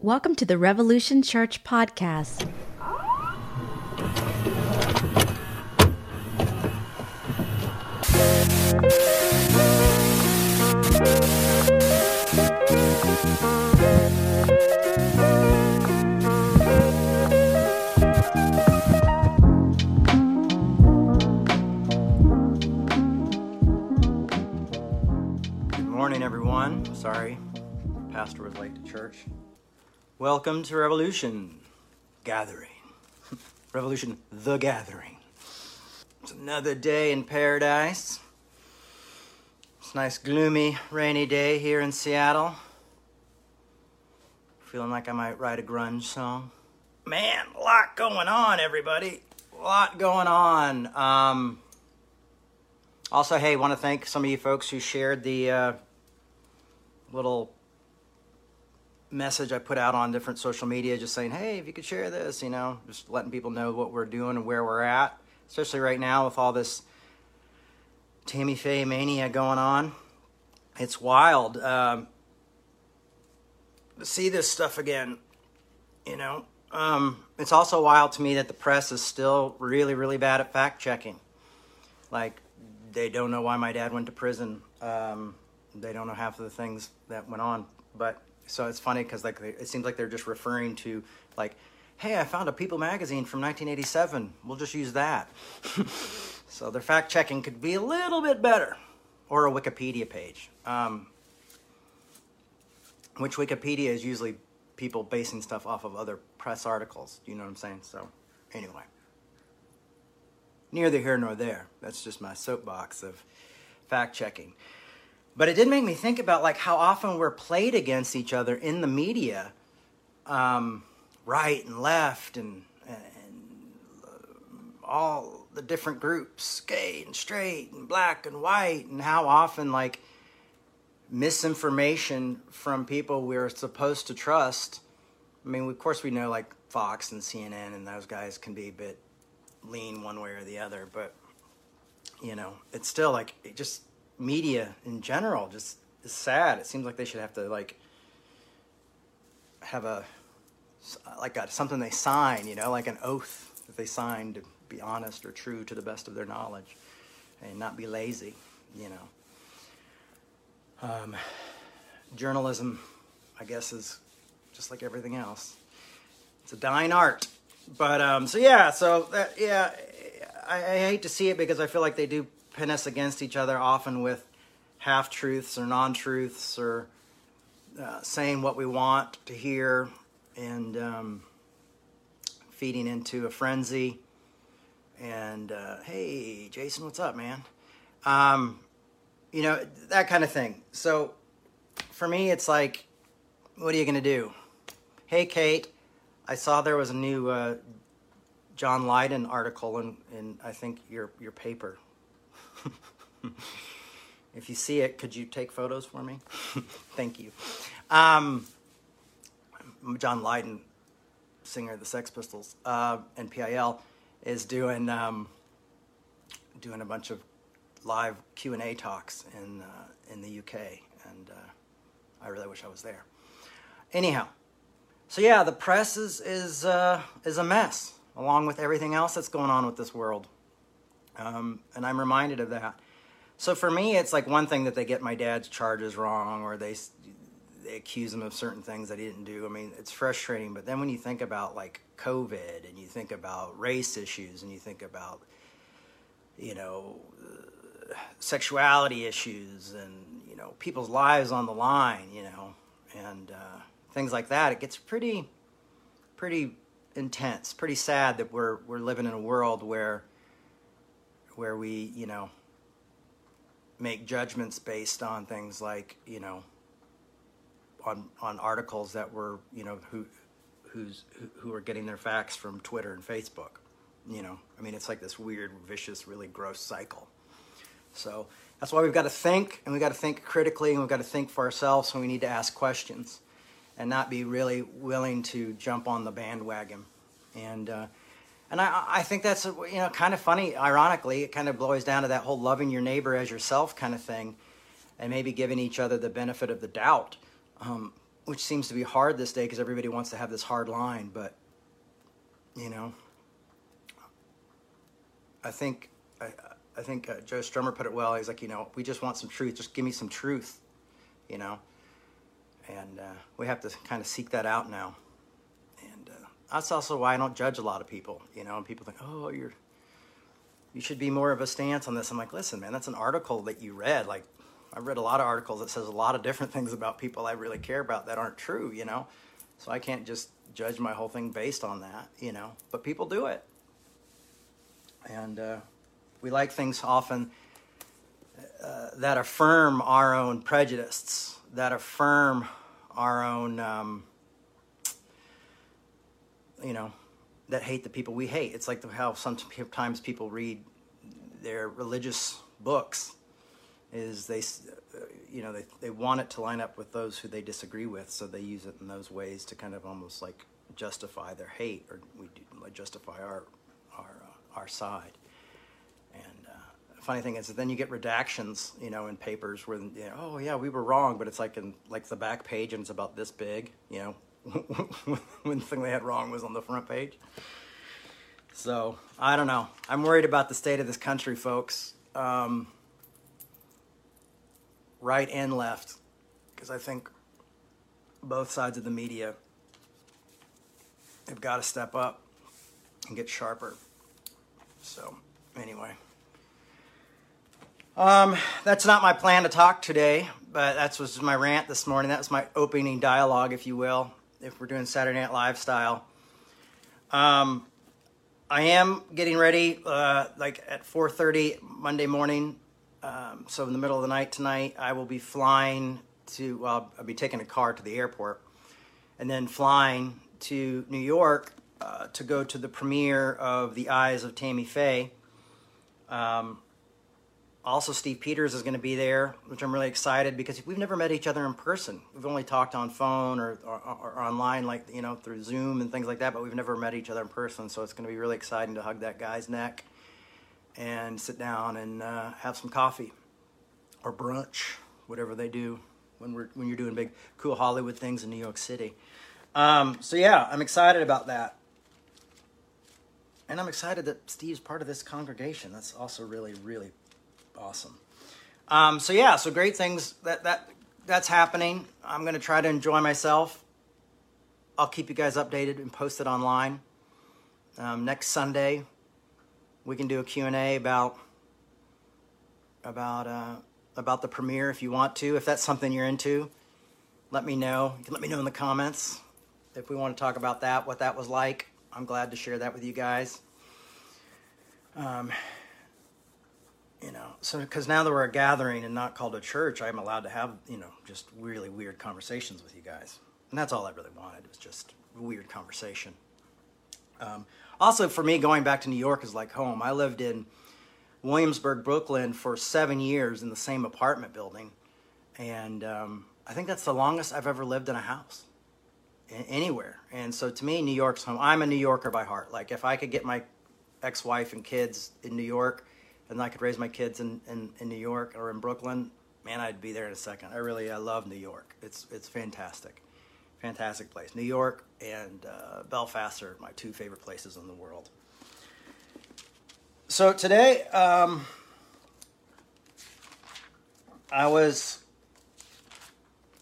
Welcome to the Revolution Church podcast. Good morning, everyone. Sorry, pastor was late to church. Welcome to Revolution Gathering. Revolution the Gathering. It's another day in paradise. It's a nice, gloomy, rainy day here in Seattle. Feeling like I might write a grunge song. Man, a lot going on, everybody. A lot going on. Um, also, hey, want to thank some of you folks who shared the uh, little message I put out on different social media, just saying, hey, if you could share this, you know, just letting people know what we're doing and where we're at, especially right now with all this Tammy Faye mania going on. It's wild um, to see this stuff again, you know. Um, it's also wild to me that the press is still really, really bad at fact checking. Like, they don't know why my dad went to prison. Um, they don't know half of the things that went on. But so it's funny because like it seems like they're just referring to like, hey, I found a People magazine from 1987. We'll just use that. so their fact checking could be a little bit better, or a Wikipedia page. Um, which Wikipedia is usually people basing stuff off of other press articles. You know what I'm saying? So anyway neither here nor there. That's just my soapbox of fact checking. But it did make me think about like how often we're played against each other in the media, um, right and left, and, and uh, all the different groups, gay and straight, and black and white, and how often like misinformation from people we're supposed to trust. I mean, of course, we know like Fox and CNN and those guys can be a bit lean one way or the other, but you know, it's still like it just media in general just is sad. It seems like they should have to like have a like a, something they sign, you know, like an oath that they sign to be honest or true to the best of their knowledge and not be lazy, you know. Um, journalism, I guess, is just like everything else. It's a dying art but um, so yeah, so that, yeah, I, I hate to see it because I feel like they do pin us against each other often with half truths or non truths or uh, saying what we want to hear and um, feeding into a frenzy. And uh, hey, Jason, what's up, man? Um, you know, that kind of thing. So for me, it's like, what are you going to do? Hey, Kate, I saw there was a new uh, John Lydon article in, in, I think, your, your paper. If you see it, could you take photos for me? Thank you. Um, John Lydon, singer of the Sex Pistols uh, and PIL, is doing um, doing a bunch of live Q and A talks in uh, in the UK, and uh, I really wish I was there. Anyhow, so yeah, the press is is uh, is a mess, along with everything else that's going on with this world, um, and I'm reminded of that. So for me, it's like one thing that they get my dad's charges wrong, or they they accuse him of certain things that he didn't do. I mean, it's frustrating. But then when you think about like COVID, and you think about race issues, and you think about you know sexuality issues, and you know people's lives on the line, you know, and uh, things like that, it gets pretty, pretty intense, pretty sad that we're we're living in a world where where we, you know, make judgments based on things like, you know, on on articles that were, you know, who who's who are getting their facts from Twitter and Facebook. You know, I mean, it's like this weird, vicious, really gross cycle. So that's why we've got to think, and we've got to think critically, and we've got to think for ourselves, and we need to ask questions and not be really willing to jump on the bandwagon. And uh, and I, I think that's you know kind of funny. Ironically, it kind of boils down to that whole loving your neighbor as yourself kind of thing, and maybe giving each other the benefit of the doubt. Um, which seems to be hard this day because everybody wants to have this hard line. But you know, I think I, I think uh, Joe Strummer put it well. He's like, you know, we just want some truth. Just give me some truth, you know. And uh, we have to kind of seek that out now. That's also why I don't judge a lot of people. You know, and people think, oh, you're you should be more of a stance on this. I'm like, listen, man, that's an article that you read. Like, I've read a lot of articles that says a lot of different things about people I really care about that aren't true. You know, so I can't just judge my whole thing based on that. You know, but people do it, and uh, we like things often uh, that affirm our own prejudices, that affirm our own, um, you know, that hate the people we hate. It's like how sometimes people read their religious books is they you know they, they want it to line up with those who they disagree with so they use it in those ways to kind of almost like justify their hate or we do, justify our our uh, our side and uh, funny thing is then you get redactions you know in papers where you know, oh yeah we were wrong but it's like in like the back page and it's about this big you know when the thing they had wrong was on the front page. So I don't know. I'm worried about the state of this country, folks. Um, right and left, because I think both sides of the media have got to step up and get sharper. So anyway. Um, that's not my plan to talk today, but that was my rant this morning. That was my opening dialogue, if you will if we're doing Saturday Night Live style. Um, I am getting ready, uh, like at 4:30 Monday morning. Um, so in the middle of the night tonight, I will be flying to. Well, I'll be taking a car to the airport, and then flying to New York uh, to go to the premiere of The Eyes of Tammy Faye. Um, also, Steve Peters is going to be there, which I'm really excited because we've never met each other in person. We've only talked on phone or, or, or, online, like you know, through Zoom and things like that. But we've never met each other in person, so it's going to be really exciting to hug that guy's neck and sit down and uh, have some coffee or brunch, whatever they do when we're when you're doing big, cool Hollywood things in New York City. Um, so yeah, I'm excited about that. And I'm excited that Steve's part of this congregation. That's also really, really awesome. Um, so yeah, so great things that that that's happening. I'm gonna try to enjoy myself. I'll keep you guys updated and post it online. Um, next Sunday, we can do a Q&A about about uh, about the premiere if you want to. If that's something you're into, let me know. You can let me know in the comments if we want to talk about that, what that was like. I'm glad to share that with you guys. Um, you know so because now that we're a gathering and not called a church i'm allowed to have you know just really weird conversations with you guys. And that's all i really wanted was just weird conversation. Um, also for me going back to new york is like home. I lived in williamsburg brooklyn for seven years in the same apartment building. And um, i think that's the longest i've ever lived in a house anywhere. And so to me new york's home. I'm a new yorker by heart. Like if i could get my ex-wife and kids in new york and I could raise my kids in, in, in New York or in Brooklyn, man, I'd be there in a second. I really, I love New York. It's, it's fantastic. Fantastic place. New York and uh, Belfast are my two favorite places in the world. So today, um, I was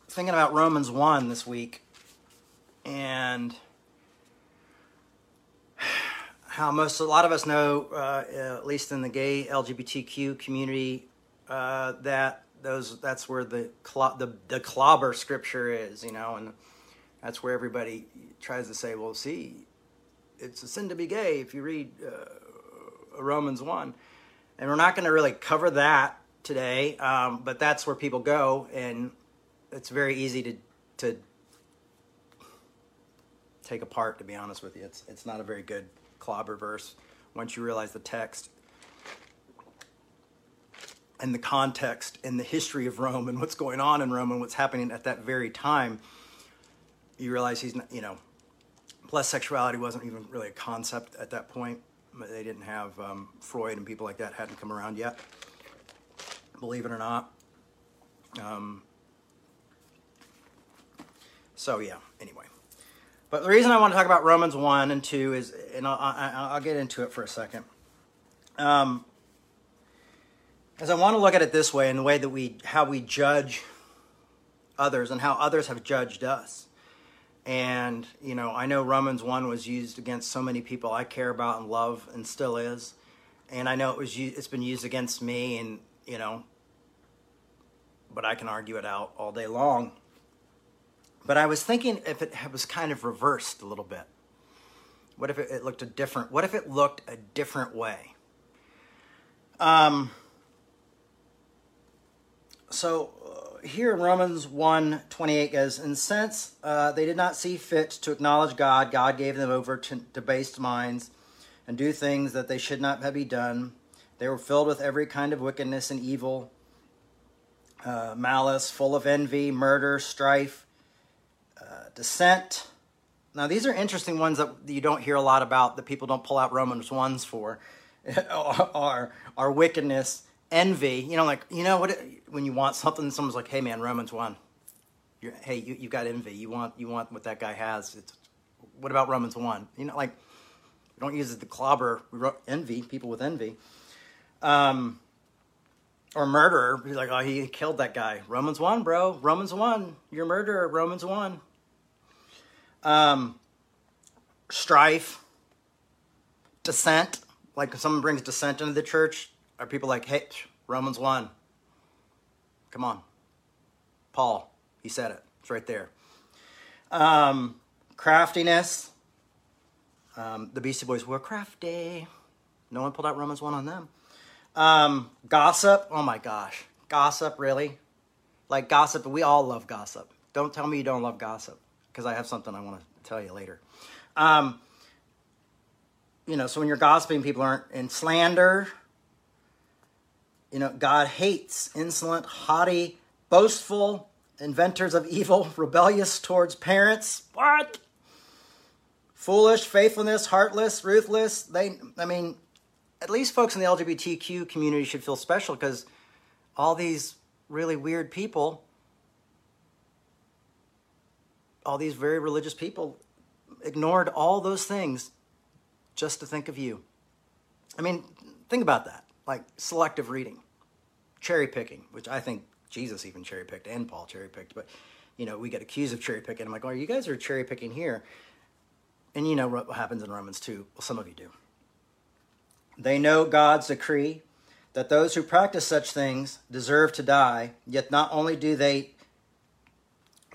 thinking about Romans 1 this week, and how most a lot of us know, uh, at least in the gay LGBTQ community, uh, that those that's where the, the the clobber scripture is, you know, and that's where everybody tries to say, well, see, it's a sin to be gay if you read uh, Romans one, and we're not going to really cover that today, um, but that's where people go, and it's very easy to to take apart. To be honest with you, it's it's not a very good clobber verse once you realize the text and the context and the history of Rome and what's going on in Rome and what's happening at that very time, you realize he's not, you know, plus sexuality wasn't even really a concept at that point. They didn't have um, Freud and people like that hadn't come around yet, believe it or not. Um, So yeah. Anyway, but the reason I want to talk about Romans one and two is, and I'll, I'll, I'll get into it for a second. Um, as I want to look at it this way, in the way that we how we judge others and how others have judged us. And you know, I know Romans one was used against so many people I care about and love, and still is. And I know it was it's been used against me, and you know, but I can argue it out all day long. But I was thinking if it was kind of reversed a little bit. What if it, looked a different? What if it looked a different way? Um. So uh, here in Romans 1 28 goes, And since uh, they did not see fit to acknowledge God, God gave them over to debased minds and do things that they should not have be done. They were filled with every kind of wickedness and evil, uh, malice, full of envy, murder, strife dissent. Now, these are interesting ones that you don't hear a lot about, that people don't pull out Romans 1s for, are, are wickedness, envy. You know, like, you know, what? when you want something, someone's like, hey, man, Romans 1. You're, hey, you, you got envy. You want, you want what that guy has. It's, what about Romans 1? You know, like, we don't use it to clobber envy, people with envy. Um, or murderer, like, oh, he killed that guy. Romans 1, bro. Romans 1. You're a murderer. Romans 1 um, strife, dissent. Like if someone brings dissent into the church, are people like, hey, Romans 1, come on. Paul, he said it. It's right there. Um, craftiness. Um, the Beastie Boys were crafty. No one pulled out Romans 1 on them. Um, gossip. Oh my gosh. Gossip, really? Like gossip, we all love gossip. Don't tell me you don't love gossip because I have something I want to tell you later. Um, you know, so when you're gossiping, people aren't in slander. You know, God hates insolent, haughty, boastful, inventors of evil, rebellious towards parents. What? Foolish, faithfulness, heartless, ruthless. They, I mean, at least folks in the LGBTQ community should feel special because all these really weird people all these very religious people ignored all those things just to think of you. I mean, think about that. Like selective reading, cherry picking, which I think Jesus even cherry picked and Paul cherry picked, but you know, we get accused of cherry picking. I'm like, oh, you guys are cherry picking here. And you know what happens in Romans 2. Well, some of you do. They know God's decree that those who practice such things deserve to die, yet not only do they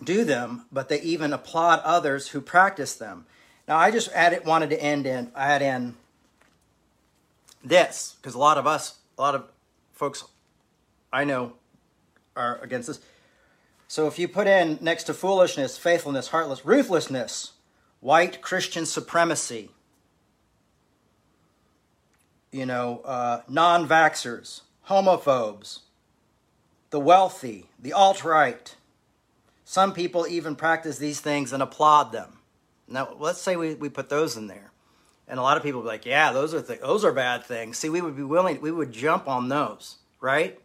do them, but they even applaud others who practice them. Now, I just added, wanted to end in add in this because a lot of us, a lot of folks I know are against this. So if you put in next to foolishness, faithfulness, heartless, ruthlessness, white Christian supremacy, you know, uh, non vaxxers, homophobes, the wealthy, the alt right, some people even practice these things and applaud them. Now, let's say we, we put those in there. And a lot of people be like, yeah, those are th- those are bad things. See, we would be willing, we would jump on those, right?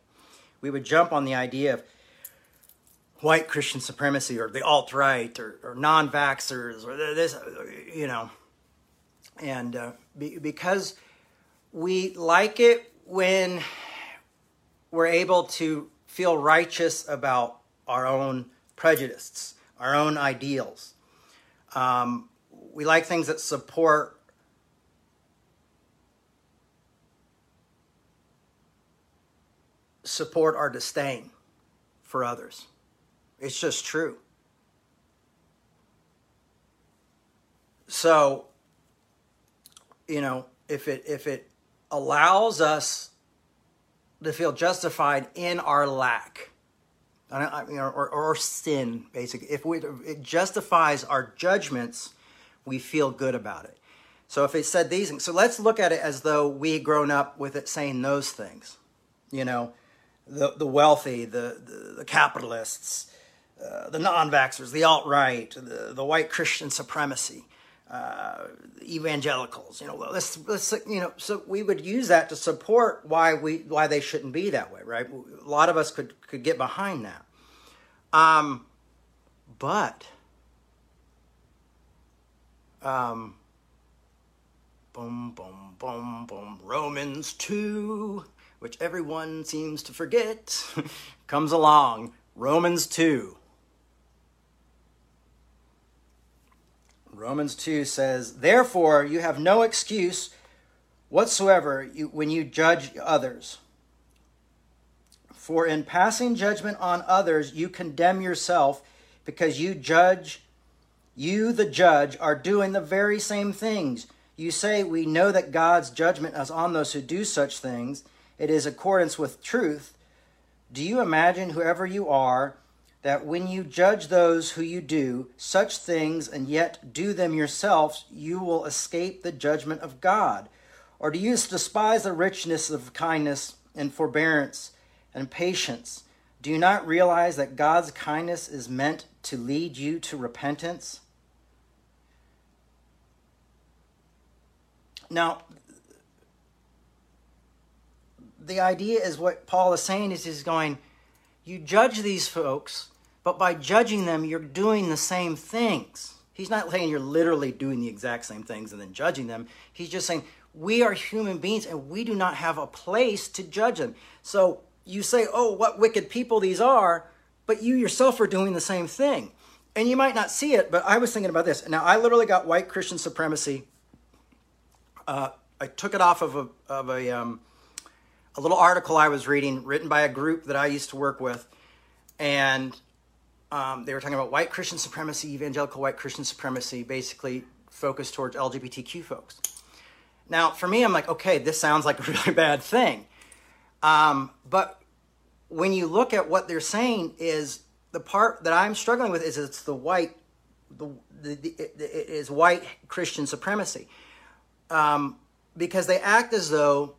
We would jump on the idea of white Christian supremacy or the alt right or, or non vaxxers or this, you know. And uh, be, because we like it when we're able to feel righteous about our own prejudices, our own ideals. Um, we like things that support support our disdain for others. It's just true. So, you know, if it if it allows us to feel justified in our lack, or, or sin, basically. If we, it justifies our judgments, we feel good about it. So if it said these things, so let's look at it as though we grown up with it saying those things. You know, the, the wealthy, the, the, the capitalists, uh, the non vaxxers, the alt right, the, the white Christian supremacy, uh, evangelicals. You know, let's, let's, you know, so we would use that to support why we why they shouldn't be that way, right? A lot of us could could get behind that. Um, but Um, boom, boom, boom, boom. Romans 2, which everyone seems to forget, comes along. Romans 2. Romans 2 says, Therefore, you have no excuse whatsoever when you judge others. For in passing judgment on others, you condemn yourself because you judge, you, the judge, are doing the very same things. You say, We know that God's judgment is on those who do such things. It is accordance with truth. Do you imagine, whoever you are, that when you judge those who you do such things and yet do them yourselves, you will escape the judgment of God? Or do you despise the richness of kindness and forbearance and patience? Do you not realize that God's kindness is meant to lead you to repentance? Now, the idea is what Paul is saying is he's going, you judge these folks, but by judging them, you're doing the same things. He's not saying you're literally doing the exact same things and then judging them. He's just saying we are human beings and we do not have a place to judge them. So you say, oh, what wicked people these are, but you yourself are doing the same thing. And you might not see it, but I was thinking about this. Now, I literally got white Christian supremacy. Uh, I took it off of a, of a, um, a little article I was reading written by a group that I used to work with. And um, they were talking about white Christian supremacy, evangelical white Christian supremacy, basically focused towards LGBTQ folks. Now, for me, I'm like, okay, this sounds like a really bad thing. Um, but when you look at what they're saying, is the part that I'm struggling with is it's the white, the, the, the it is white Christian supremacy, um, because they act as though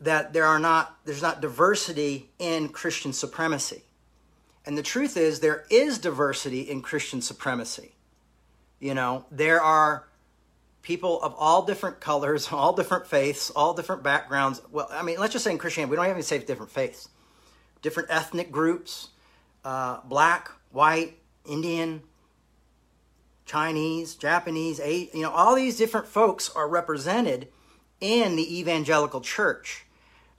that there are not there's not diversity in Christian supremacy, and the truth is there is diversity in Christian supremacy. You know, there are people of all different colors, all different faiths, all different backgrounds. Well, I mean, let's just say in Christianity, we don't even say different faiths, different ethnic groups, uh, black, white, Indian, Chinese, Japanese, you know, all these different folks are represented in the evangelical church.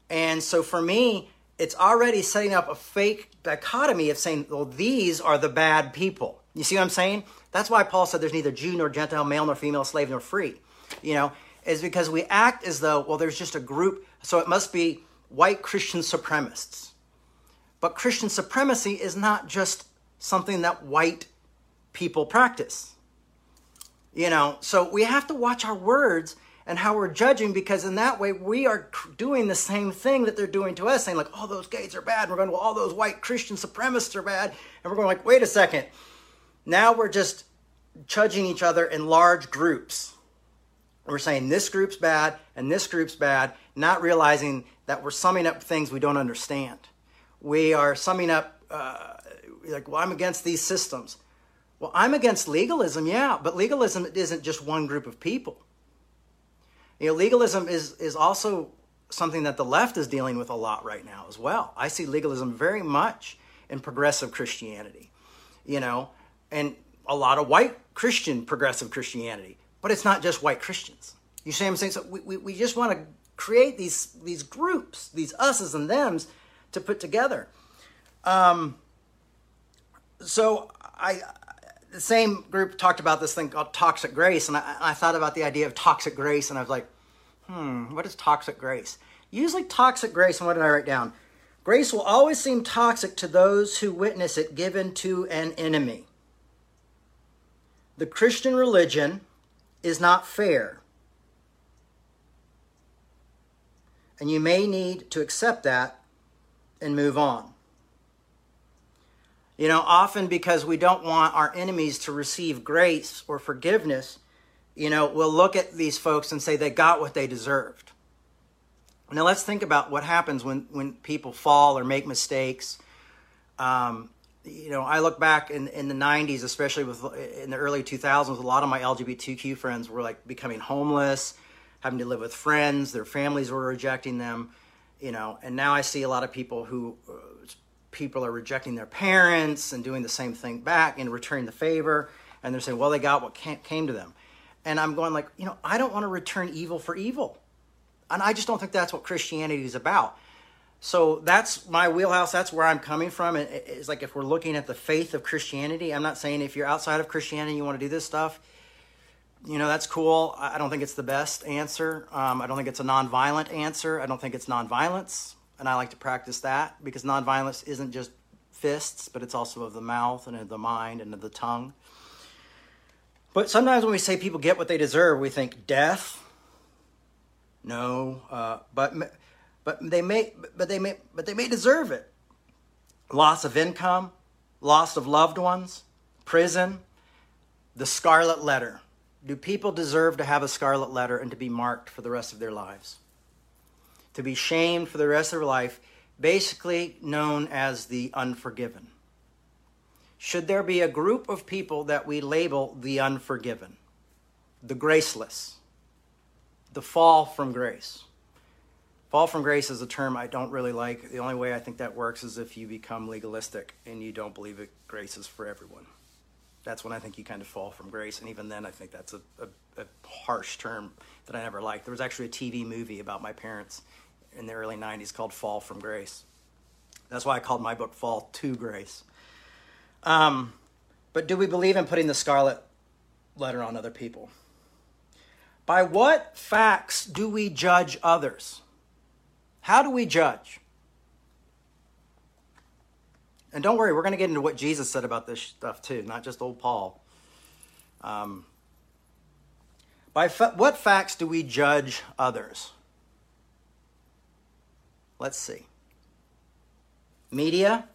And so for me, it's already setting up a fake dichotomy of saying, well, these are the bad people. You see what I'm saying? That's why Paul said there's neither Jew nor Gentile, male nor female, slave nor free. You know, is because we act as though, well, there's just a group, so it must be white Christian supremacists. But Christian supremacy is not just something that white people practice. You know, so we have to watch our words and how we're judging because in that way we are doing the same thing that they're doing to us saying like oh those gays are bad and we're going well all those white christian supremacists are bad and we're going like wait a second now we're just judging each other in large groups. We're saying this group's bad and this group's bad, not realizing that we're summing up things we don't understand. We are summing up, uh, like, well, I'm against these systems. Well, I'm against legalism, yeah, but legalism isn't just one group of people. You know, legalism is, is also something that the left is dealing with a lot right now as well. I see legalism very much in progressive Christianity. You know, and a lot of white Christian progressive Christianity, but it's not just white Christians. You see what I'm saying? So we, we, we just want to create these these groups, these us's and them's to put together. Um, so I the same group talked about this thing called toxic grace, and I, I thought about the idea of toxic grace, and I was like, hmm, what is toxic grace? Usually, toxic grace, and what did I write down? Grace will always seem toxic to those who witness it given to an enemy the Christian religion is not fair. And you may need to accept that and move on. You know, often because we don't want our enemies to receive grace or forgiveness, you know, we'll look at these folks and say they got what they deserved. Now let's think about what happens when, when people fall or make mistakes. Um, you know, I look back in, in the 90s, especially with in the early 2000s, a lot of my LGBTQ friends were like becoming homeless, having to live with friends, their families were rejecting them, you know, and now I see a lot of people who people are rejecting their parents and doing the same thing back and returning the favor, and they're saying, well, they got what came to them. And I'm going like, you know, I don't want to return evil for evil. And I just don't think that's what Christianity is about. So that's my wheelhouse. That's where I'm coming from. It's like if we're looking at the faith of Christianity, I'm not saying if you're outside of Christianity, you want to do this stuff, you know, that's cool. I don't think it's the best answer. Um, I don't think it's a nonviolent answer. I don't think it's nonviolence. And I like to practice that because nonviolence isn't just fists, but it's also of the mouth and of the mind and of the tongue. But sometimes when we say people get what they deserve, we think death. No, uh, but but they may but they may but they may deserve it. Loss of income, loss of loved ones, prison, the scarlet letter. Do people deserve to have a scarlet letter and to be marked for the rest of their lives? To be shamed for the rest of their life, basically known as the unforgiven. Should there be a group of people that we label the unforgiven, the graceless, the fall from grace? Fall from grace is a term I don't really like. The only way I think that works is if you become legalistic and you don't believe that grace is for everyone. That's when I think you kind of fall from grace. And even then, I think that's a, a, a harsh term that I never liked. There was actually a TV movie about my parents in the early 90s called Fall from Grace. That's why I called my book Fall to Grace. Um, but do we believe in putting the scarlet letter on other people? By what facts do we judge others? How do we judge? And don't worry, we're going to get into what Jesus said about this stuff too, not just old Paul. Um, by fa- what facts do we judge others? Let's see. Media,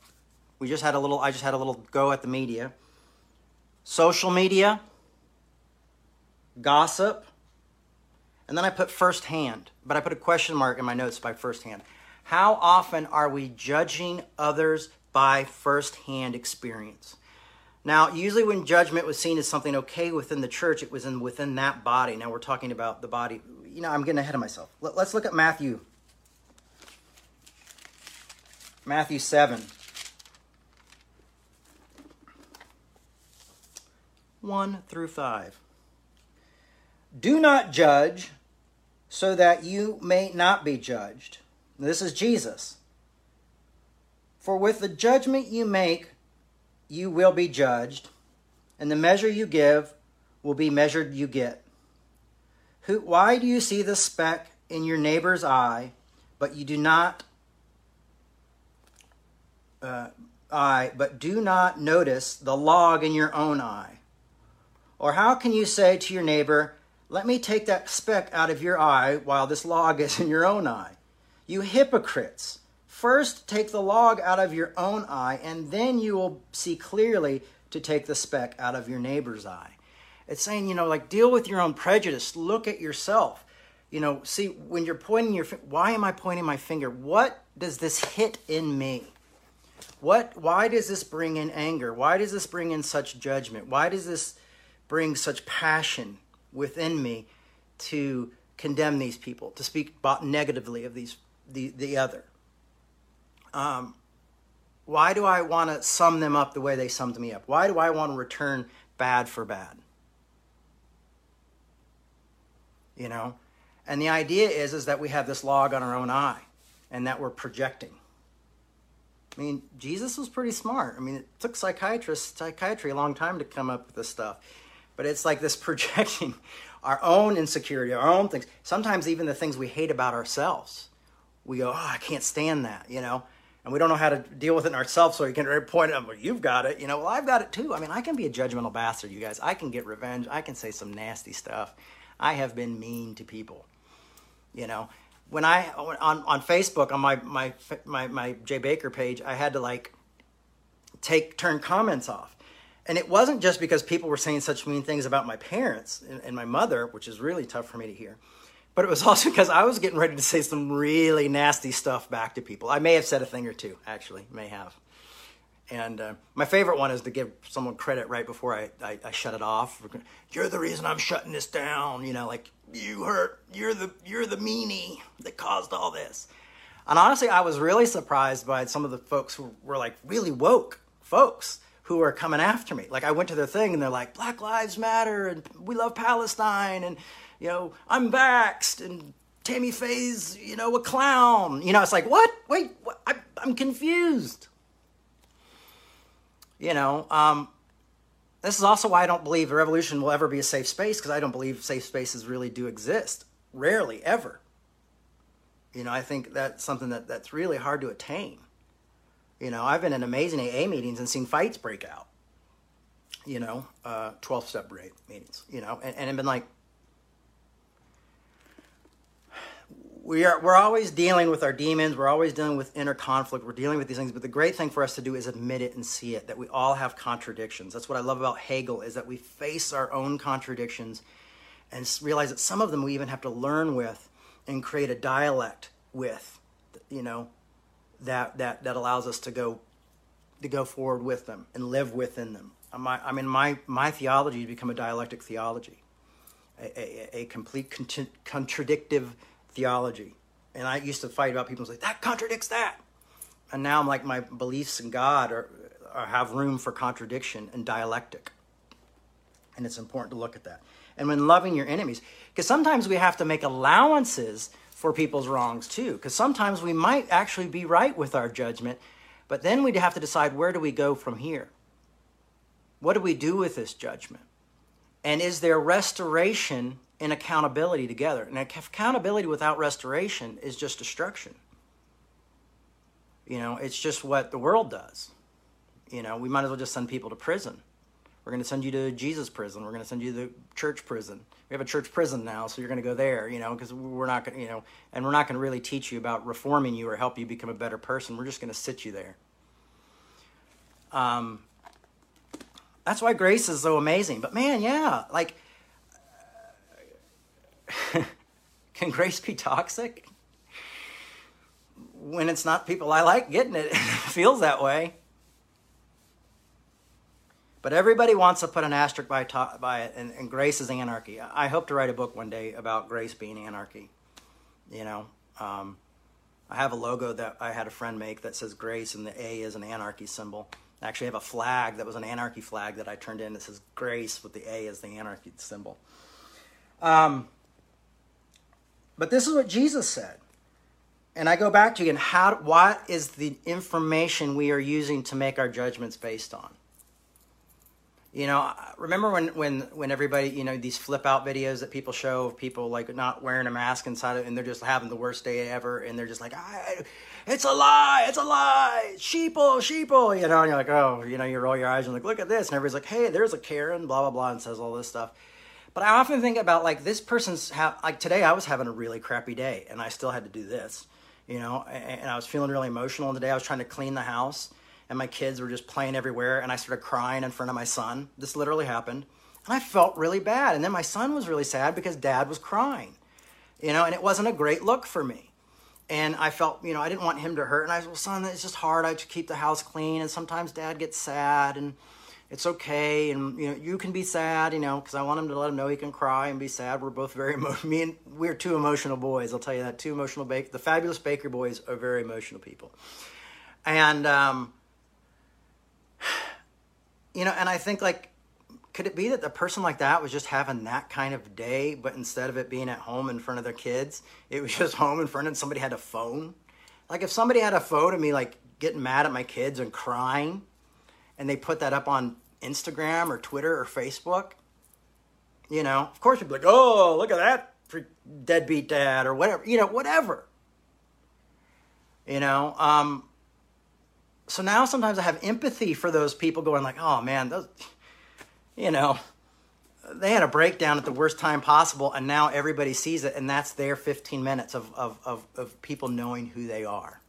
we just had a little, I just had a little go at the media. Social media, gossip, and then I put firsthand, but I put a question mark in my notes by firsthand. How often are we judging others by firsthand experience? Now, usually when judgment was seen as something okay within the church, it was in within that body. Now we're talking about the body. You know, I'm getting ahead of myself. Let, us look at Matthew. Matthew 7. 1 through 5. Do not judge so that you may not be judged. This is Jesus. For with the judgment you make, you will be judged, and the measure you give will be measured you get. Who, why do you see the speck in your neighbor's eye, but you do not uh, eye, but do not notice the log in your own eye? Or how can you say to your neighbor, let me take that speck out of your eye while this log is in your own eye. You hypocrites! First take the log out of your own eye, and then you will see clearly to take the speck out of your neighbor's eye. It's saying, you know, like deal with your own prejudice. Look at yourself. You know, see, when you're pointing your why am I pointing my finger? What does this hit in me? What why does this bring in anger? Why does this bring in such judgment? Why does this bring such passion within me to condemn these people, to speak negatively of these the, the other. Um, why do I want to sum them up the way they summed me up? Why do I want to return bad for bad? You know? And the idea is is that we have this log on our own eye and that we're projecting. I mean, Jesus was pretty smart. I mean, it took psychiatrists, psychiatry a long time to come up with this stuff but it's like this projecting our own insecurity, our own things. Sometimes even the things we hate about ourselves. We go, oh, I can't stand that, you know, and we don't know how to deal with it in ourselves. So you can point at, well, you've got it, you know. Well, I've got it too. I mean, I can be a judgmental bastard, you guys. I can get revenge. I can say some nasty stuff. I have been mean to people, you know. When I on on Facebook on my my my my Jay Bakker page, I had to like take turn comments off and it wasn't just because people were saying such mean things about my parents and, and, my mother, which is really tough for me to hear. But it was also because I was getting ready to say some really nasty stuff back to people. I may have said a thing or two, actually, may have. And uh, my favorite one is to give someone credit right before I, I, I, shut it off. You're the reason I'm shutting this down. You know, like you hurt. You're the you're the meanie that caused all this. And honestly, I was really surprised by some of the folks who were like really woke folks who are coming after me. Like I went to their thing and they're like, Black Lives Matter and we love Palestine and you know, I'm vaxxed and Tammy Faye's, you know, a clown. You know, it's like, what? Wait, what? I, I'm confused. You know, um, this is also why I don't believe revolution will ever be a safe space because I don't believe safe spaces really do exist. Rarely, ever. You know, I think that's something that, that's really hard to attain. You know, I've been in amazing AA meetings and seen fights break out. You know, uh, 12 step meetings, you know, and, and I've been like, we are we're always dealing with our demons. We're always dealing with inner conflict. We're dealing with these things. But the great thing for us to do is admit it and see it that we all have contradictions. That's what i love about hegel is that we face our own contradictions and realize that some of them we even have to learn with and create a dialect with you know that that that allows us to go to go forward with them and live within them. I mean my my theology has become a dialectic theology a, a, a complete contradictive theology. And I used to fight about people say, that contradicts that. And now I'm like, my beliefs in God are, are, have room for contradiction and dialectic. And it's important to look at that. And when loving your enemies, because sometimes we have to make allowances for people's wrongs too, because sometimes we might actually be right with our judgment, but then we'd have to decide where do we go from here? What do we do with this judgment? And is there restoration and accountability together. And accountability without restoration is just destruction. You know, it's just what the world does. You know, we might as well just send people to prison. We're going to send you to Jesus prison. We're going to send you to church prison. We have a church prison now, so you're going to go there, you know, because we're not going to, you know, and we're not going to really teach you about reforming you or help you become a better person. We're just going to sit you there. Um, that's why grace is so amazing. But man, yeah, like Can grace be toxic? When it's not people I like getting it, it feels that way. But everybody wants to put an asterisk by, to- by it, and, and, grace is anarchy. I hope to write a book one day about grace being anarchy. You know, um, I have a logo that I had a friend make that says grace, and the A is an anarchy symbol. I actually have a flag that was an anarchy flag that I turned in that says grace with the A as the anarchy symbol. Um, but this is what Jesus said. And I go back to you again, how what is the information we are using to make our judgments based on? You know, remember when when when everybody, you know, these flip out videos that people show of people like not wearing a mask inside of, and they're just having the worst day ever, and they're just like, it's a lie, it's a lie, sheeple, sheeple, you know, and you're like, oh, you know, you roll your eyes and like, look at this, and everybody's like, hey, there's a Karen, blah blah blah, and says all this stuff. But I often think about like this person's ha- like today I was having a really crappy day and I still had to do this, you know, and, and I was feeling really emotional. And today I was trying to clean the house and my kids were just playing everywhere and I started crying in front of my son. This literally happened. And I felt really bad. And then my son was really sad because dad was crying, you know, and it wasn't a great look for me. And I felt, you know, I didn't want him to hurt. And I said, well, son, it's just hard. I have to keep the house clean. And sometimes dad gets sad. And, it's okay and you know you can be sad you know because i want him to let him know he can cry and be sad. We're both very emo- me and we're two emotional boys i'll tell you that. Two emotional baker the fabulous baker boys are very emotional people. And um, you know and i think like could it be that the person like that was just having that kind of day but instead of it being at home in front of their kids it was just home in front of somebody had a phone? Like if somebody had a phone of me like getting mad at my kids and crying and they put that up on Instagram or Twitter or Facebook, you know, of course you'd be like, oh, look at that deadbeat dad or whatever, you know, whatever. You know, um, so now sometimes I have empathy for those people going like, oh man, those, you know, they had a breakdown at the worst time possible and now everybody sees it and that's their 15 minutes of, of, of, of people knowing who they are.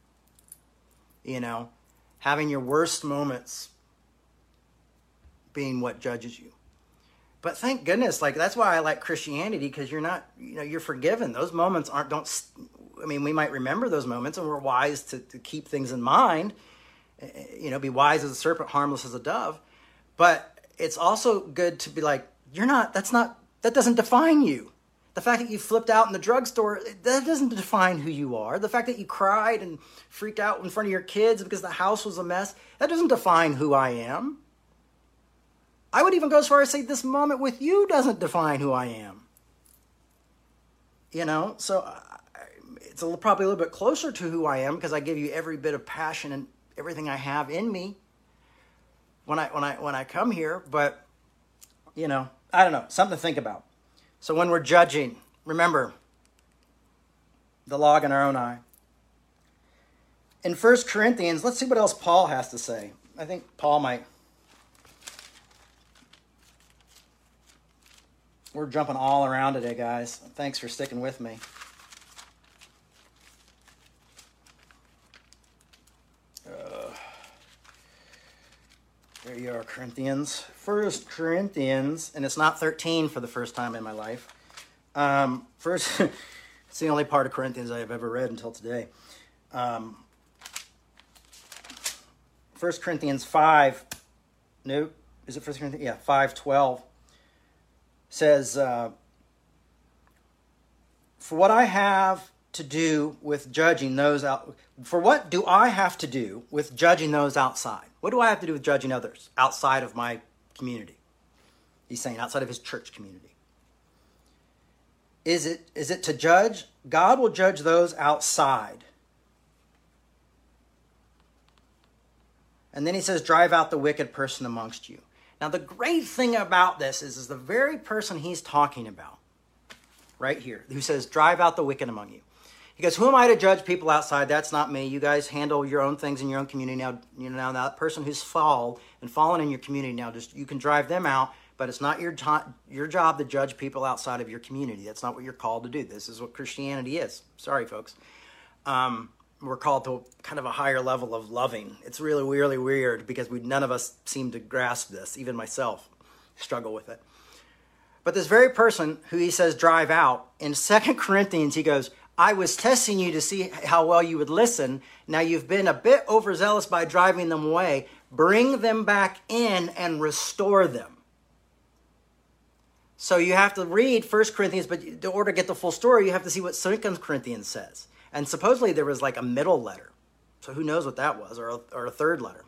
You know, having your worst moments being what judges you. But thank goodness, like that's why I like Christianity because you're not, you know, you're forgiven. Those moments aren't don't. I mean, we might remember those moments, and we're wise to, to keep things in mind. Eh, eh, you know, be wise as a serpent, harmless as a dove. But it's also good to be like, you're not. That's not. That doesn't define you. The fact that you flipped out in the drugstore, that doesn't define who you are. The fact that you cried and freaked out in front of your kids because the house was a mess, that doesn't define who I am. I would even go as far as say this moment with you doesn't define who I am. You know, so uh, it's a, probably a little bit closer to who I am because I give you every bit of passion and everything I have in me when I when I when I come here. But you know, I don't know, something to think about. So when we're judging, remember the log in our own eye. In First Corinthians, let's see what else Paul has to say. I think Paul might. We're jumping all around today, guys. Thanks for sticking with me. There you are, Corinthians. First Corinthians, and it's not 13 for the first time in my life. Um, first, it's the only part of Corinthians I have ever read until today. Um, 1 Corinthians 5, nope, is it 1 Corinthians? Yeah, 5 12 says, uh, For what I have to do with judging those out, for what do I have to do with judging those outside? What do I have to do with judging others outside of my community? He's saying outside of his church community. Is it is it to judge? God will judge those outside. And then he says, drive out the wicked person amongst you. Now, the great thing about this is, is the very person he's talking about, right here, who says, drive out the wicked among you. He goes, Who am I to judge people outside? That's not me. You guys handle your own things in your own community. Now, you know, now that person who's fallen and fallen in your community now, just you can drive them out, but it's not your, your job to judge people outside of your community. That's not what you're called to do. This is what Christianity is. Sorry, folks. Um, we're called to kind of a higher level of loving. It's really, really weird because we none of us seem to grasp this. Even myself struggle with it. But this very person who he says drive out in Second Corinthians, he goes, I was testing you to see how well you would listen. Now you've been a bit overzealous by driving them away. Bring them back in and restore them. So you have to read First Corinthians, but in order to get the full story, you have to see what Second Corinthians says. And supposedly there was like a middle letter. So who knows what that was, or a, or a third letter.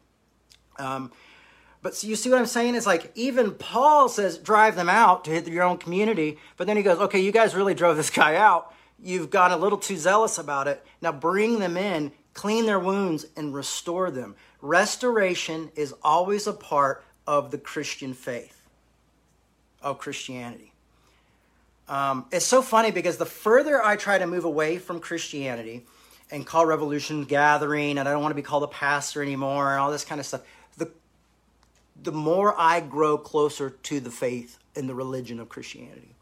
Um, but so you see what I'm saying? It's like even Paul says drive them out to hit your own community, but then he goes, okay, you guys really drove this guy out you've got a little too zealous about it. Now bring them in, clean their wounds, and restore them. Restoration is always a part of the Christian faith, of Christianity. Um, it's so funny because the further I try to move away from Christianity and call Revolution Gathering, and I don't want to be called a pastor anymore, and all this kind of stuff, the, the more I grow closer to the faith and the religion of Christianity.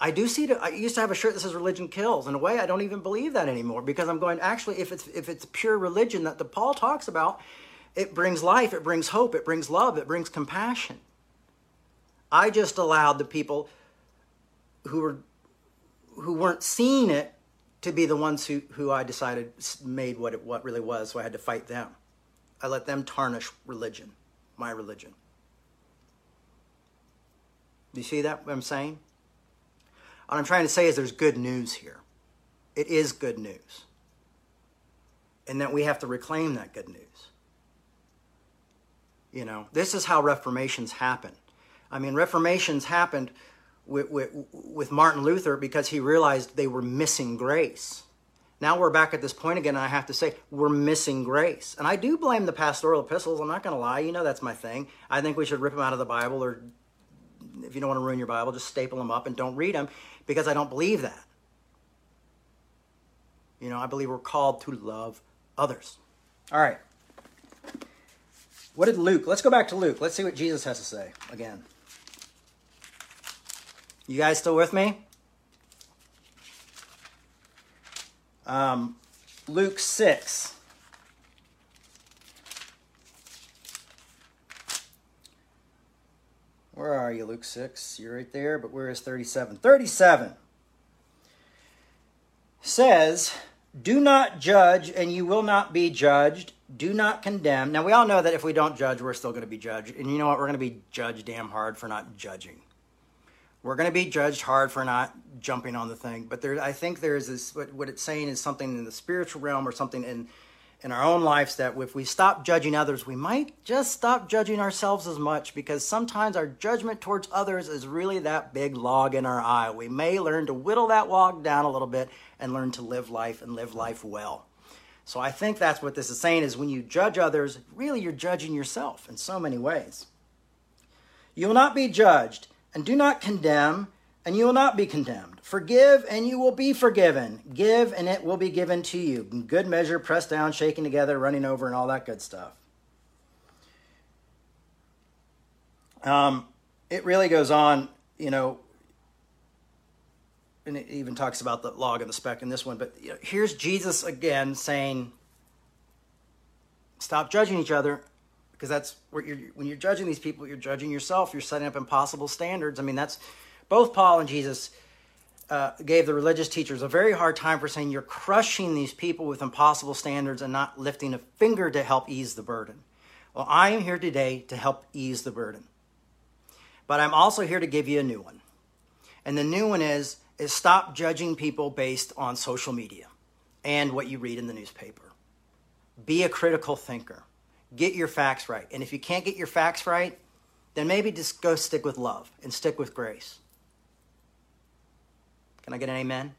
I do see. I used to have a shirt that says "Religion kills." In a way, I don't even believe that anymore because I'm going. Actually, if it's if it's pure religion that the Paul talks about, it brings life, it brings hope, it brings love, it brings compassion. I just allowed the people who were who weren't seeing it to be the ones who, who I decided made what it what really was. So I had to fight them. I let them tarnish religion, my religion. Do you see that? What I'm saying? What I'm trying to say is there's good news here. It is good news. And that we have to reclaim that good news. You know, this is how reformations happen. I mean, reformations happened with, with, with Martin Luther because he realized they were missing grace. Now we're back at this point again, and I have to say, we're missing grace. And I do blame the pastoral epistles. I'm not going to lie. You know, that's my thing. I think we should rip them out of the Bible, or if you don't want to ruin your Bible, just staple them up and don't read them because I don't believe that. You know, I believe we're called to love others. All right. What did Luke? Let's go back to Luke. Let's see what Jesus has to say again. You guys still with me? Um, Luke 6. Where are you, Luke 6? You're right there, but where is 37? 37 says, Do not judge, and you will not be judged. Do not condemn. Now, we all know that if we don't judge, we're still going to be judged. And you know what? We're going to be judged damn hard for not judging. We're going to be judged hard for not jumping on the thing. But there, I think there is this, what, what it's saying is something in the spiritual realm or something in, in our own lives that if we stop judging others, we might just stop judging ourselves as much because sometimes our judgment towards others is really that big log in our eye. We may learn to whittle that log down a little bit and learn to live life and live life well. So I think that's what this is saying is when you judge others, really you're judging yourself in so many ways. You will not be judged, and do not condemn, and you will not be condemned. Forgive, and you will be forgiven. Give, and it will be given to you. Good measure, pressed down, shaken together, running over, and all that good stuff. Um, it really goes on, you know, and it even talks about the log and the speck in this one. But you know, here's Jesus again saying, "Stop judging each other, because that's where you're, when you're judging these people, you're judging yourself. You're setting up impossible standards. I mean, that's both Paul and Jesus uh, gave the religious teachers a very hard time for saying you're crushing these people with impossible standards and not lifting a finger to help ease the burden. Well, I am here today to help ease the burden, but I'm also here to give you a new one, and the new one is is stop judging people based on social media and what you read in the newspaper. Be a critical thinker. Get your facts right. And if you can't get your facts right, then maybe just go stick with love and stick with grace. Can I get an amen?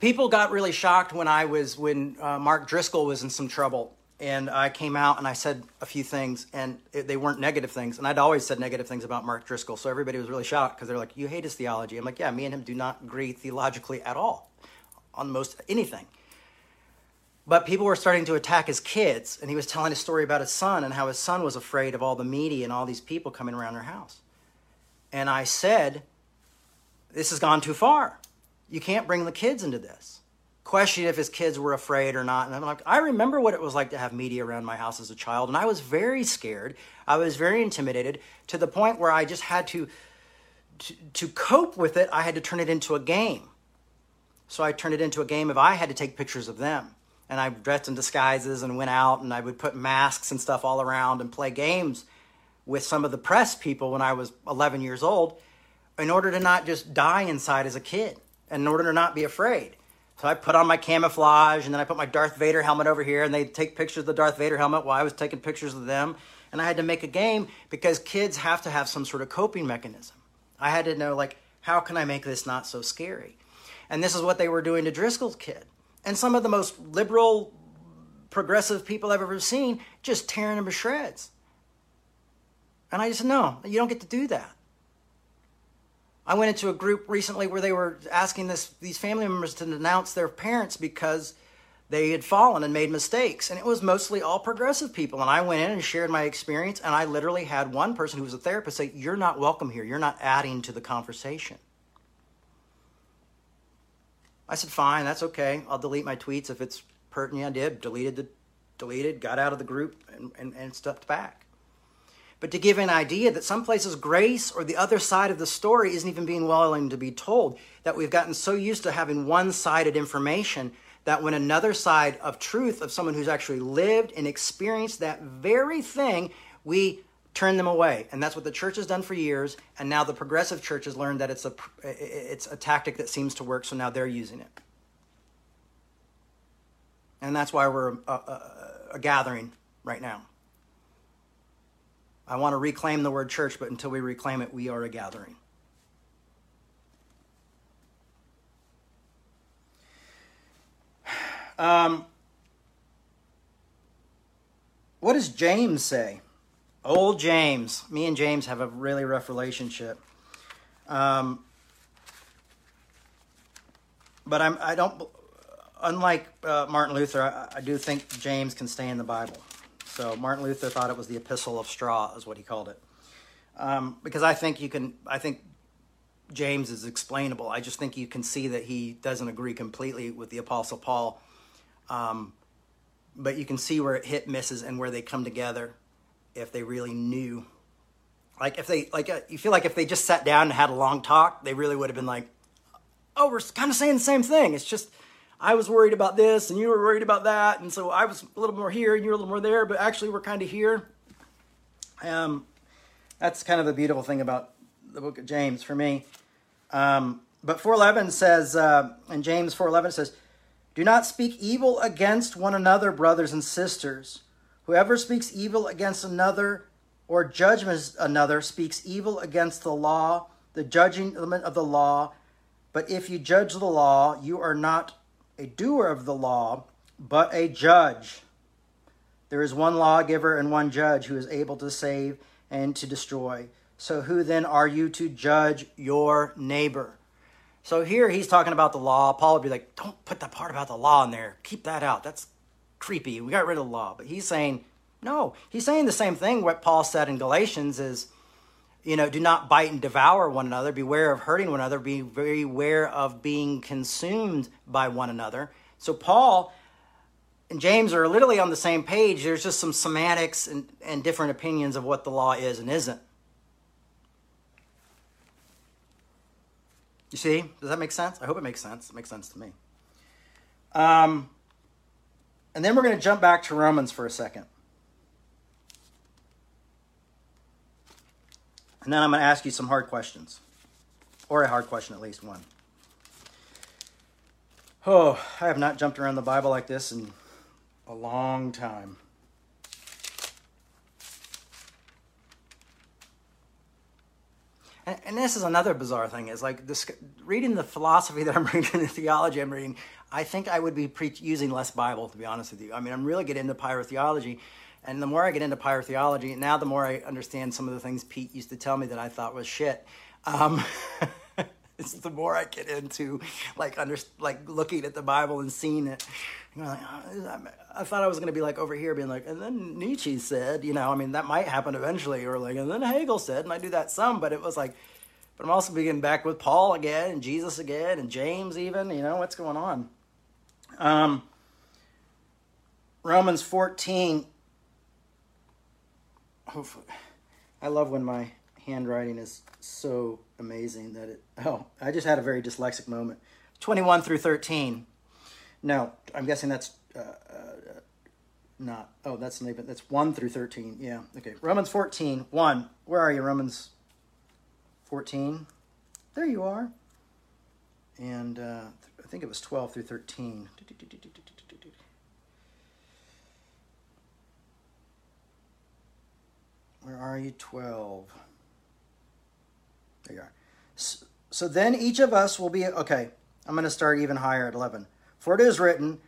People got really shocked when I was when uh, Mark Driscoll was in some trouble and I came out and I said a few things, and it, they weren't negative things. And I'd always said negative things about Mark Driscoll, so everybody was really shocked because they're like, "You hate his theology." I'm like, "Yeah, me and him do not agree theologically at all on most anything." But people were starting to attack his kids, and he was telling a story about his son and how his son was afraid of all the media and all these people coming around their house. And I said, "This has gone too far. You can't bring the kids into this." questioning if his kids were afraid or not. And I'm like, I remember what it was like to have media around my house as a child, and I was very scared. I was very intimidated to the point where I just had to, to, to cope with it. I had to turn it into a game. So I turned it into a game of I had to take pictures of them. And I dressed in disguises and went out and I would put masks and stuff all around and play games with some of the press people when I was 11 years old in order to not just die inside as a kid and in order to not be afraid. So I put on my camouflage and then I put my Darth Vader helmet over here and they'd take pictures of the Darth Vader helmet while I was taking pictures of them. And I had to make a game because kids have to have some sort of coping mechanism. I had to know, like, how can I make this not so scary? And this is what they were doing to Driscoll's kid. And some of the most liberal, progressive people I've ever seen just tearing him to shreds. And I just said, no, you don't get to do that. I went into a group recently where they were asking this these family members to denounce their parents because they had fallen and made mistakes. And it was mostly all progressive people. And I went in and shared my experience. And I literally had one person who was a therapist say, You're not welcome here. You're not adding to the conversation. I said, Fine, that's okay. I'll delete my tweets if it's pertinent. I did. Deleted the deleted, got out of the group and, and, and stepped back but to give an idea that some places grace or the other side of the story isn't even being willing to be told, that we've gotten so used to having one sided information that when another side of truth of someone who's actually lived and experienced that very thing, we turn them away. And that's what the church has done for years. And now the progressive church has learned that it's a, it's a tactic that seems to work, so now they're using it. And that's why we're a, a, a gathering right now. I want to reclaim the word church, but until we reclaim it, we are a gathering. Um, what does James say? Old James. Me and James have a really rough relationship. Um, but I'm, I don't, unlike uh, Martin Luther, I, I do think James can stay in the Bible. So Martin Luther thought it was the epistle of straw, is what he called it. Um, because I think you can, I think James is explainable. I just think you can see that he doesn't agree completely with the Apostle Paul. Um, but you can see where it hit misses and where they come together if they really knew. Like if they like, uh, you feel like if they just sat down and had a long talk, they really would have been like, "Oh, we're kind of saying the same thing." It's just I was worried about this and you were worried about that. And so I was a little more here and you were a little more there, but actually we're kind of here. Um, that's kind of the beautiful thing about the book of James for me. Um, but 411 says, uh, and James 411 says, Do not speak evil against one another, brothers and sisters. Whoever speaks evil against another or judges another speaks evil against the law, the judging element of the law. But if you judge the law, you are not a doer of the law, but a judge. There is one lawgiver and one judge who is able to save and to destroy. So who then are you to judge your neighbor? So here he's talking about the law. Paul would be like, don't put the part about the law in there. Keep that out. That's creepy. We got rid of the law. But he's saying, no. He's saying the same thing what Paul said in Galatians is, you know, do not bite and devour one another. Beware of hurting one another. Be very aware of being consumed by one another. So Paul and James are literally on the same page. There's just some semantics and, and different opinions of what the law is and isn't. You see? Does that make sense? I hope it makes sense. It makes sense to me. Um, and then we're going to jump back to Romans for a second. And then I'm going to ask you some hard questions, or a hard question, at least one. Oh, I have not jumped around the Bible like this in a long time. And, and this is another bizarre thing is like this, reading the philosophy that I'm reading, the theology I'm reading. I think I would be pre- using less Bible, to be honest with you. I mean, I'm really getting into pyrotheology, and the more I get into pyrotheology, now the more I understand some of the things Pete used to tell me that I thought was shit. Um, it's the more I get into like under like looking at the Bible and seeing it. You like, oh, I thought I was going to be like over here being like, and then Nietzsche said, you know, I mean that might happen eventually, or like, and then Hegel said, and I do that some, but it was like, but I'm also beginning back with Paul again and Jesus again and James even. You know what's going on? Um, Romans 14. Hopefully, I love when my handwriting is so amazing that it. Oh, I just had a very dyslexic moment. 21 through 13. No, I'm guessing that's uh, uh, not. Oh, that's not even. That's 1 through 13. Yeah. Okay. Romans 14, 1. Where are you, Romans 14? There you are. And uh, I think it was 12 through 13. Where are you? 12. There you are. So, so then each of us will be, okay, I'm going to start even higher at 11. For it is written,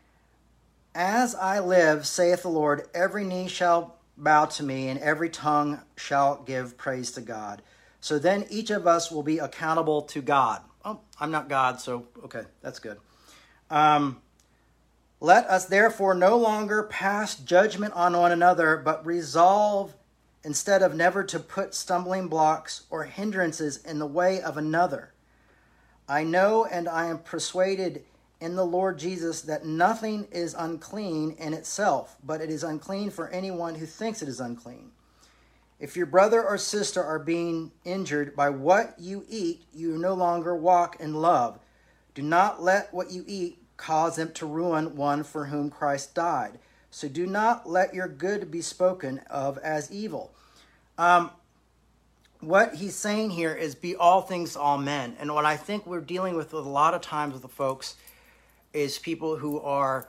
As I live, saith the Lord, every knee shall bow to me, and every tongue shall give praise to God. So then each of us will be accountable to God. Oh, I'm not God, so okay, that's good. Um, Let us therefore no longer pass judgment on one another, but resolve instead of never to put stumbling blocks or hindrances in the way of another. I know and I am persuaded in the Lord Jesus that nothing is unclean in itself, but it is unclean for anyone who thinks it is unclean. If your brother or sister are being injured by what you eat, you no longer walk in love. Do not let what you eat cause them to ruin one for whom Christ died. So do not let your good be spoken of as evil. Um, what he's saying here is be all things all men. And what I think we're dealing with a lot of times with the folks is people who are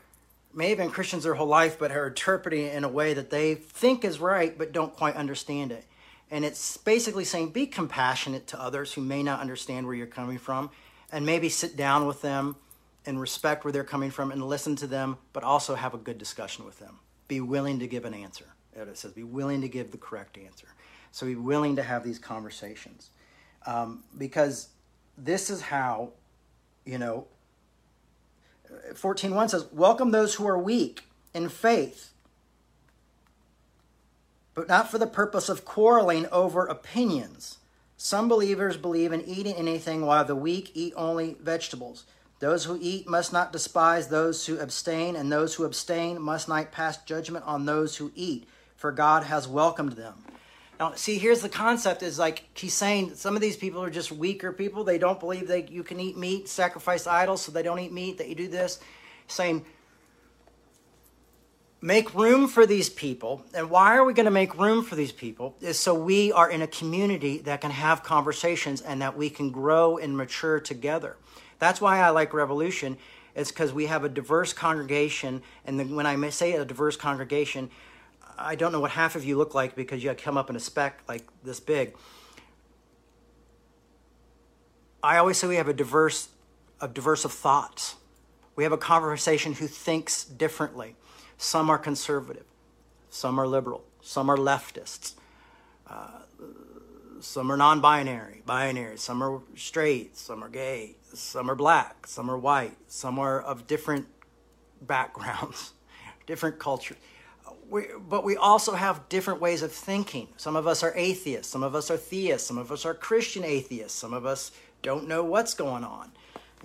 may have been Christians their whole life, but are interpreting it in a way that they think is right, but don't quite understand it. And it's basically saying be compassionate to others who may not understand where you're coming from, and maybe sit down with them and respect where they're coming from and listen to them, but also have a good discussion with them. Be willing to give an answer. It says be willing to give the correct answer. So be willing to have these conversations. Um, because this is how, you know, 14.1 says, Welcome those who are weak in faith, but not for the purpose of quarreling over opinions. Some believers believe in eating anything while the weak eat only vegetables. Those who eat must not despise those who abstain, and those who abstain must not pass judgment on those who eat, for God has welcomed them. Now, see, here's the concept: is like he's saying some of these people are just weaker people. They don't believe that you can eat meat, sacrifice idols, so they don't eat meat. That you do this, saying, make room for these people. And why are we going to make room for these people? Is so we are in a community that can have conversations and that we can grow and mature together. That's why I like Revolution. It's because we have a diverse congregation, and the, when I say a diverse congregation, I don't know what half of you look like because you come up in a speck like this big. I always say we have a diverse, a diverse of thoughts. We have a conversation who thinks differently. Some are conservative, some are liberal, some are leftists, uh, some are non-binary, binary. Some are straight, some are gay, some are black, some are white, some are of different backgrounds, different cultures. We, but we also have different ways of thinking. Some of us are atheists, some of us are theists, some of us are Christian atheists, some of us don't know what's going on.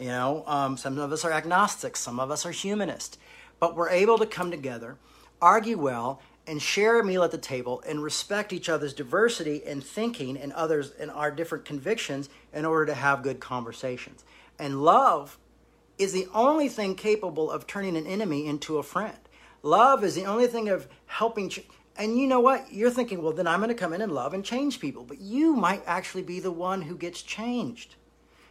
You know, um, some of us are agnostics, some of us are humanists. But we're able to come together, argue well, and share a meal at the table and respect each other's diversity in thinking and others and our different convictions in order to have good conversations. And love is the only thing capable of turning an enemy into a friend. Love is the only thing of helping. Ch- and you know what? You're thinking, well, then I'm going to come in and love and change people. But you might actually be the one who gets changed.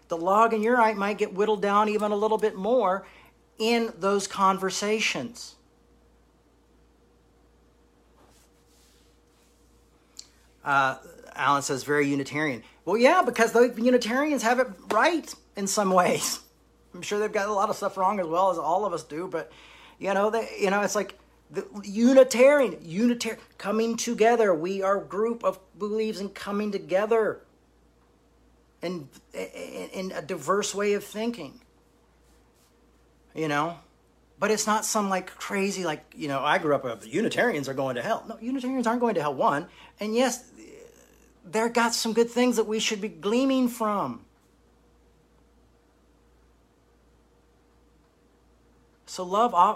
The log in your eye might get whittled down even a little bit more in those conversations. Uh, Alan says very Unitarian. Well, yeah, because the Unitarians have it right in some ways. I'm sure they've got a lot of stuff wrong as well as all of us do, but you know, they, you know, it's like the Unitarian, Unitarian coming together. We are a group of believes in coming together and in a diverse way of thinking. You know, but it's not some like crazy like you know I grew up with Unitarians are going to hell. No, Unitarians aren't going to hell. One, and yes, they're got some good things that we should be gleaming from. So love, uh,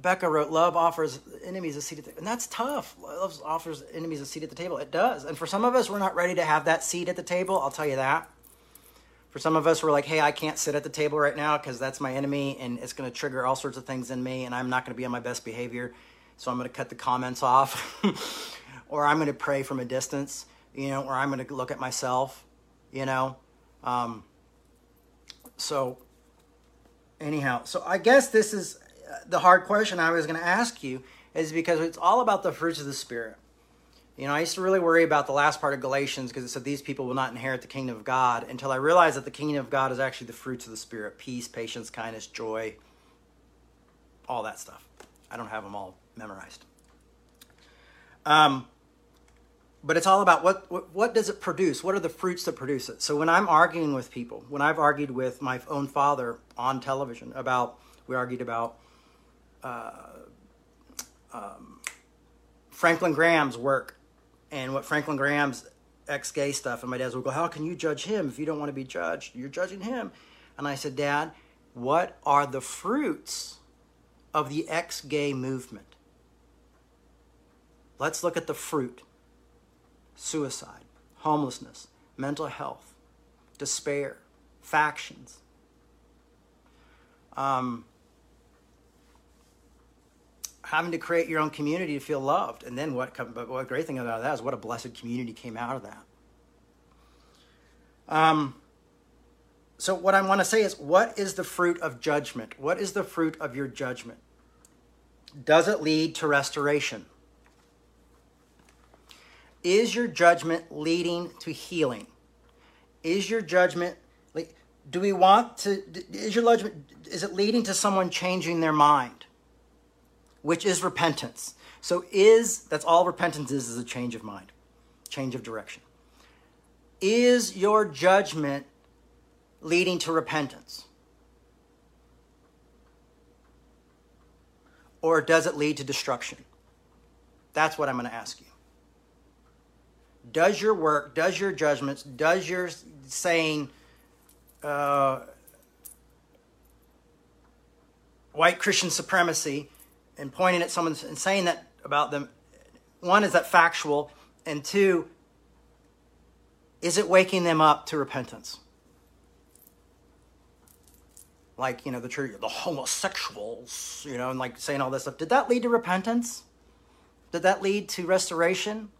Becca wrote, love offers enemies a seat at the table and that's tough. Love offers enemies a seat at the table. It does, and for some of us, we're not ready to have that seat at the table. I'll tell you that. For some of us, we're like, hey, I can't sit at the table right now because that's my enemy, and it's going to trigger all sorts of things in me, and I'm not going to be on my best behavior, so I'm going to cut the comments off. or I'm going to pray from a distance, you know, or I'm going to look at myself, you know. Um, so, anyhow, so I guess this is uh, the hard question I was going to ask you is because it's all about the fruits of the Spirit. You know, I used to really worry about the last part of Galatians because it said these people will not inherit the kingdom of God until I realized that the kingdom of God is actually the fruits of the Spirit peace, patience, kindness, joy, all that stuff. I don't have them all memorized. Um, but it's all about what, what, what does it produce? What are the fruits that produce it? So when i'm arguing with people when i've argued with my own father on television about we argued about uh, um, franklin graham's work and what franklin graham's ex-gay stuff and my dad would go how can you judge him if you don't want to be judged? You're judging him. And i said dad what are the fruits of the ex-gay movement? Let's look at the fruit suicide, homelessness, mental health, despair, factions. Um, having to create your own community to feel loved. And then what, but what great thing about that is what a blessed community came out of that. Um, so what I want to say is, what is the fruit of judgment? What is the fruit of your judgment? Does it lead to restoration? Is your judgment leading to healing? Is your judgment do we want to is your judgment is it leading to someone changing their mind? Which is repentance. So is that's all repentance is is a change of mind, change of direction. Is your judgment leading to repentance? Or does it lead to destruction? That's what I'm going to ask you does your work, does your judgments, does your saying uh, white Christian supremacy and pointing at someone and saying that about them, one, is that factual? And two, is it waking them up to repentance? Like, you know, the church, the homosexuals, you know, and like saying all this stuff. Did that lead to repentance? Did that lead to restoration?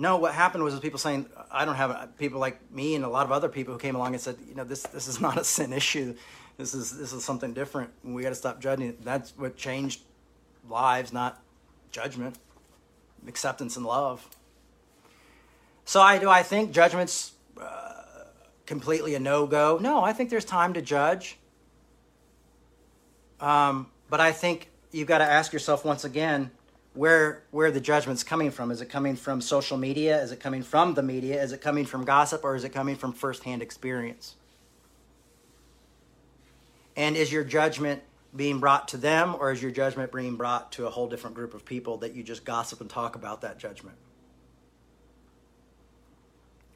No, what happened was people saying, I don't have people like me and a lot of other people who came along and said, you know, this this is not a sin issue. This is this is something different. We got to stop judging. That's what changed lives, not judgment, acceptance and love. So I do I think judgment's uh, completely a no go? No, I think there's time to judge. Um, but I think you've got to ask yourself once again where where the judgment's coming from. Is it coming from social media? Is it coming from the media? Is it coming from gossip, or is it coming from firsthand experience? And is your judgment being brought to them, or is your judgment being brought to a whole different group of people that you just gossip and talk about that judgment?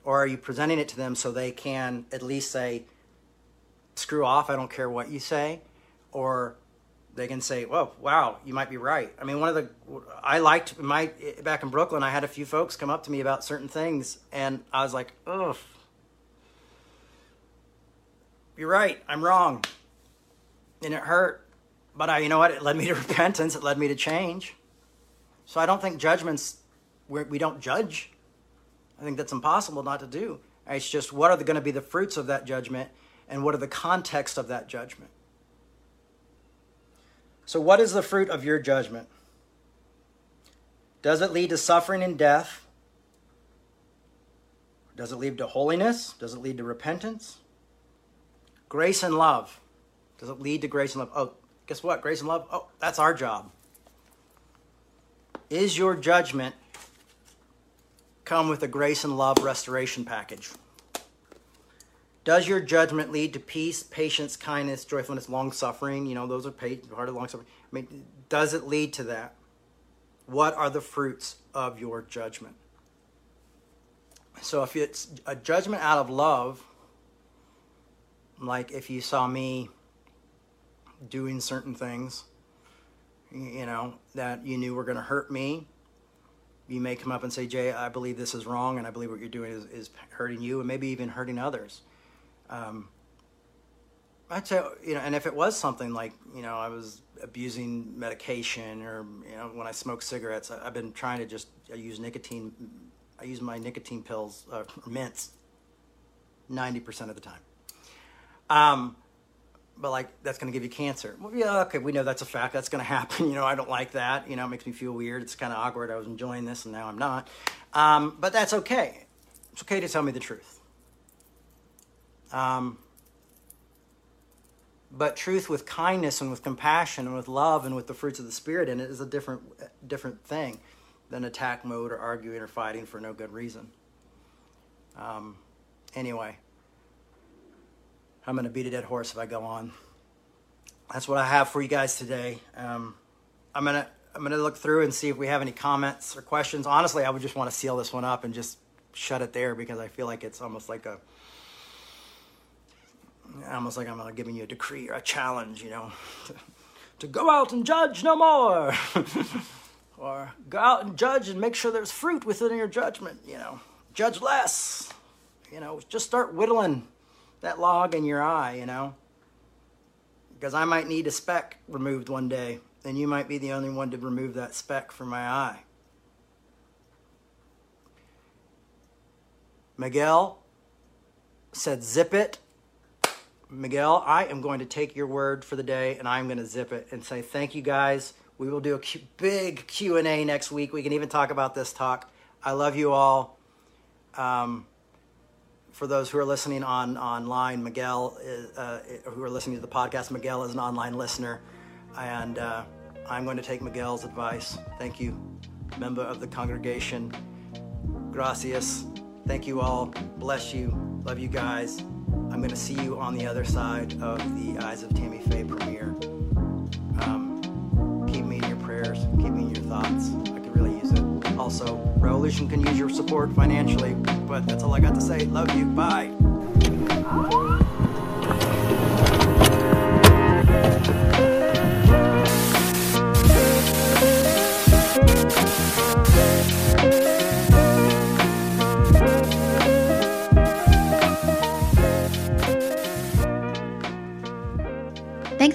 Or are you presenting it to them so they can at least say, screw off, I don't care what you say? Or they can say, "Well, wow, you might be right." I mean, one of the I liked my back in Brooklyn. I had a few folks come up to me about certain things, and I was like, "Ugh, you're right. I'm wrong," and it hurt. But I, you know what? It led me to repentance. It led me to change. So I don't think judgments. We're, we do not judge. I think that's impossible not to do. It's just what are going to be the fruits of that judgment, and what are the context of that judgment. So, what is the fruit of your judgment? Does it lead to suffering and death? Does it lead to holiness? Does it lead to repentance? Grace and love. Does it lead to grace and love? Oh, guess what? Grace and love. Oh, that's our job. Is your judgment come with a grace and love restoration package? Does your judgment lead to peace, patience, kindness, joyfulness, long suffering? You know, those are part of long suffering. I mean, does it lead to that? What are the fruits of your judgment? So, if it's a judgment out of love, like if you saw me doing certain things, you know, that you knew were going to hurt me, you may come up and say, Jay, I believe this is wrong, and I believe what you're doing is, is hurting you, and maybe even hurting others um, I'd say, you know, and if it was something like, you know, I was abusing medication or, you know, when I smoke cigarettes, I, have been trying to just, I use nicotine, I use my nicotine pills, uh, mints, 90% of the time. Um, but like, that's going to give you cancer. Well, yeah, okay, we know that's a fact. That's going to happen. You know, I don't like that. You know, it makes me feel weird. It's kind of awkward. I was enjoying this and now I'm not. Um, but that's okay. It's okay to tell me the truth. Um, but truth with kindness and with compassion and with love and with the fruits of the spirit in it is a different different thing than attack mode or arguing or fighting for no good reason. Um, anyway, I'm going to beat a dead horse if I go on. That's what I have for you guys today. Um, I'm gonna I'm gonna look through and see if we have any comments or questions. Honestly, I would just want to seal this one up and just shut it there because I feel like it's almost like a almost like I'm uh, giving you a decree or a challenge, you know, to, to go out and judge no more, or go out and judge and make sure there's fruit within your judgment, you know, judge less, you know, just start whittling that log in your eye, you know, because I might need a speck removed one day, and you might be the only one to remove that speck from my eye. Miguel said, zip it Miguel, I am going to take your word for the day and I'm going to zip it and say thank you guys. We will do a big Q&A next week. We can even talk about this talk. I love you all. Um, for those who are listening on online, Miguel, is, uh, who are listening to the podcast, Miguel is an online listener, and uh, I'm going to take Miguel's advice. Thank you, member of the congregation. Gracias. Thank you all. Bless you. Love you guys. I'm going to see you on the other side of the Eyes of Tammy Faye premiere. Um, keep me in your prayers. Keep me in your thoughts. I could really use it. Also, Revolution can use your support financially, but that's all I got to say. Love you. Bye.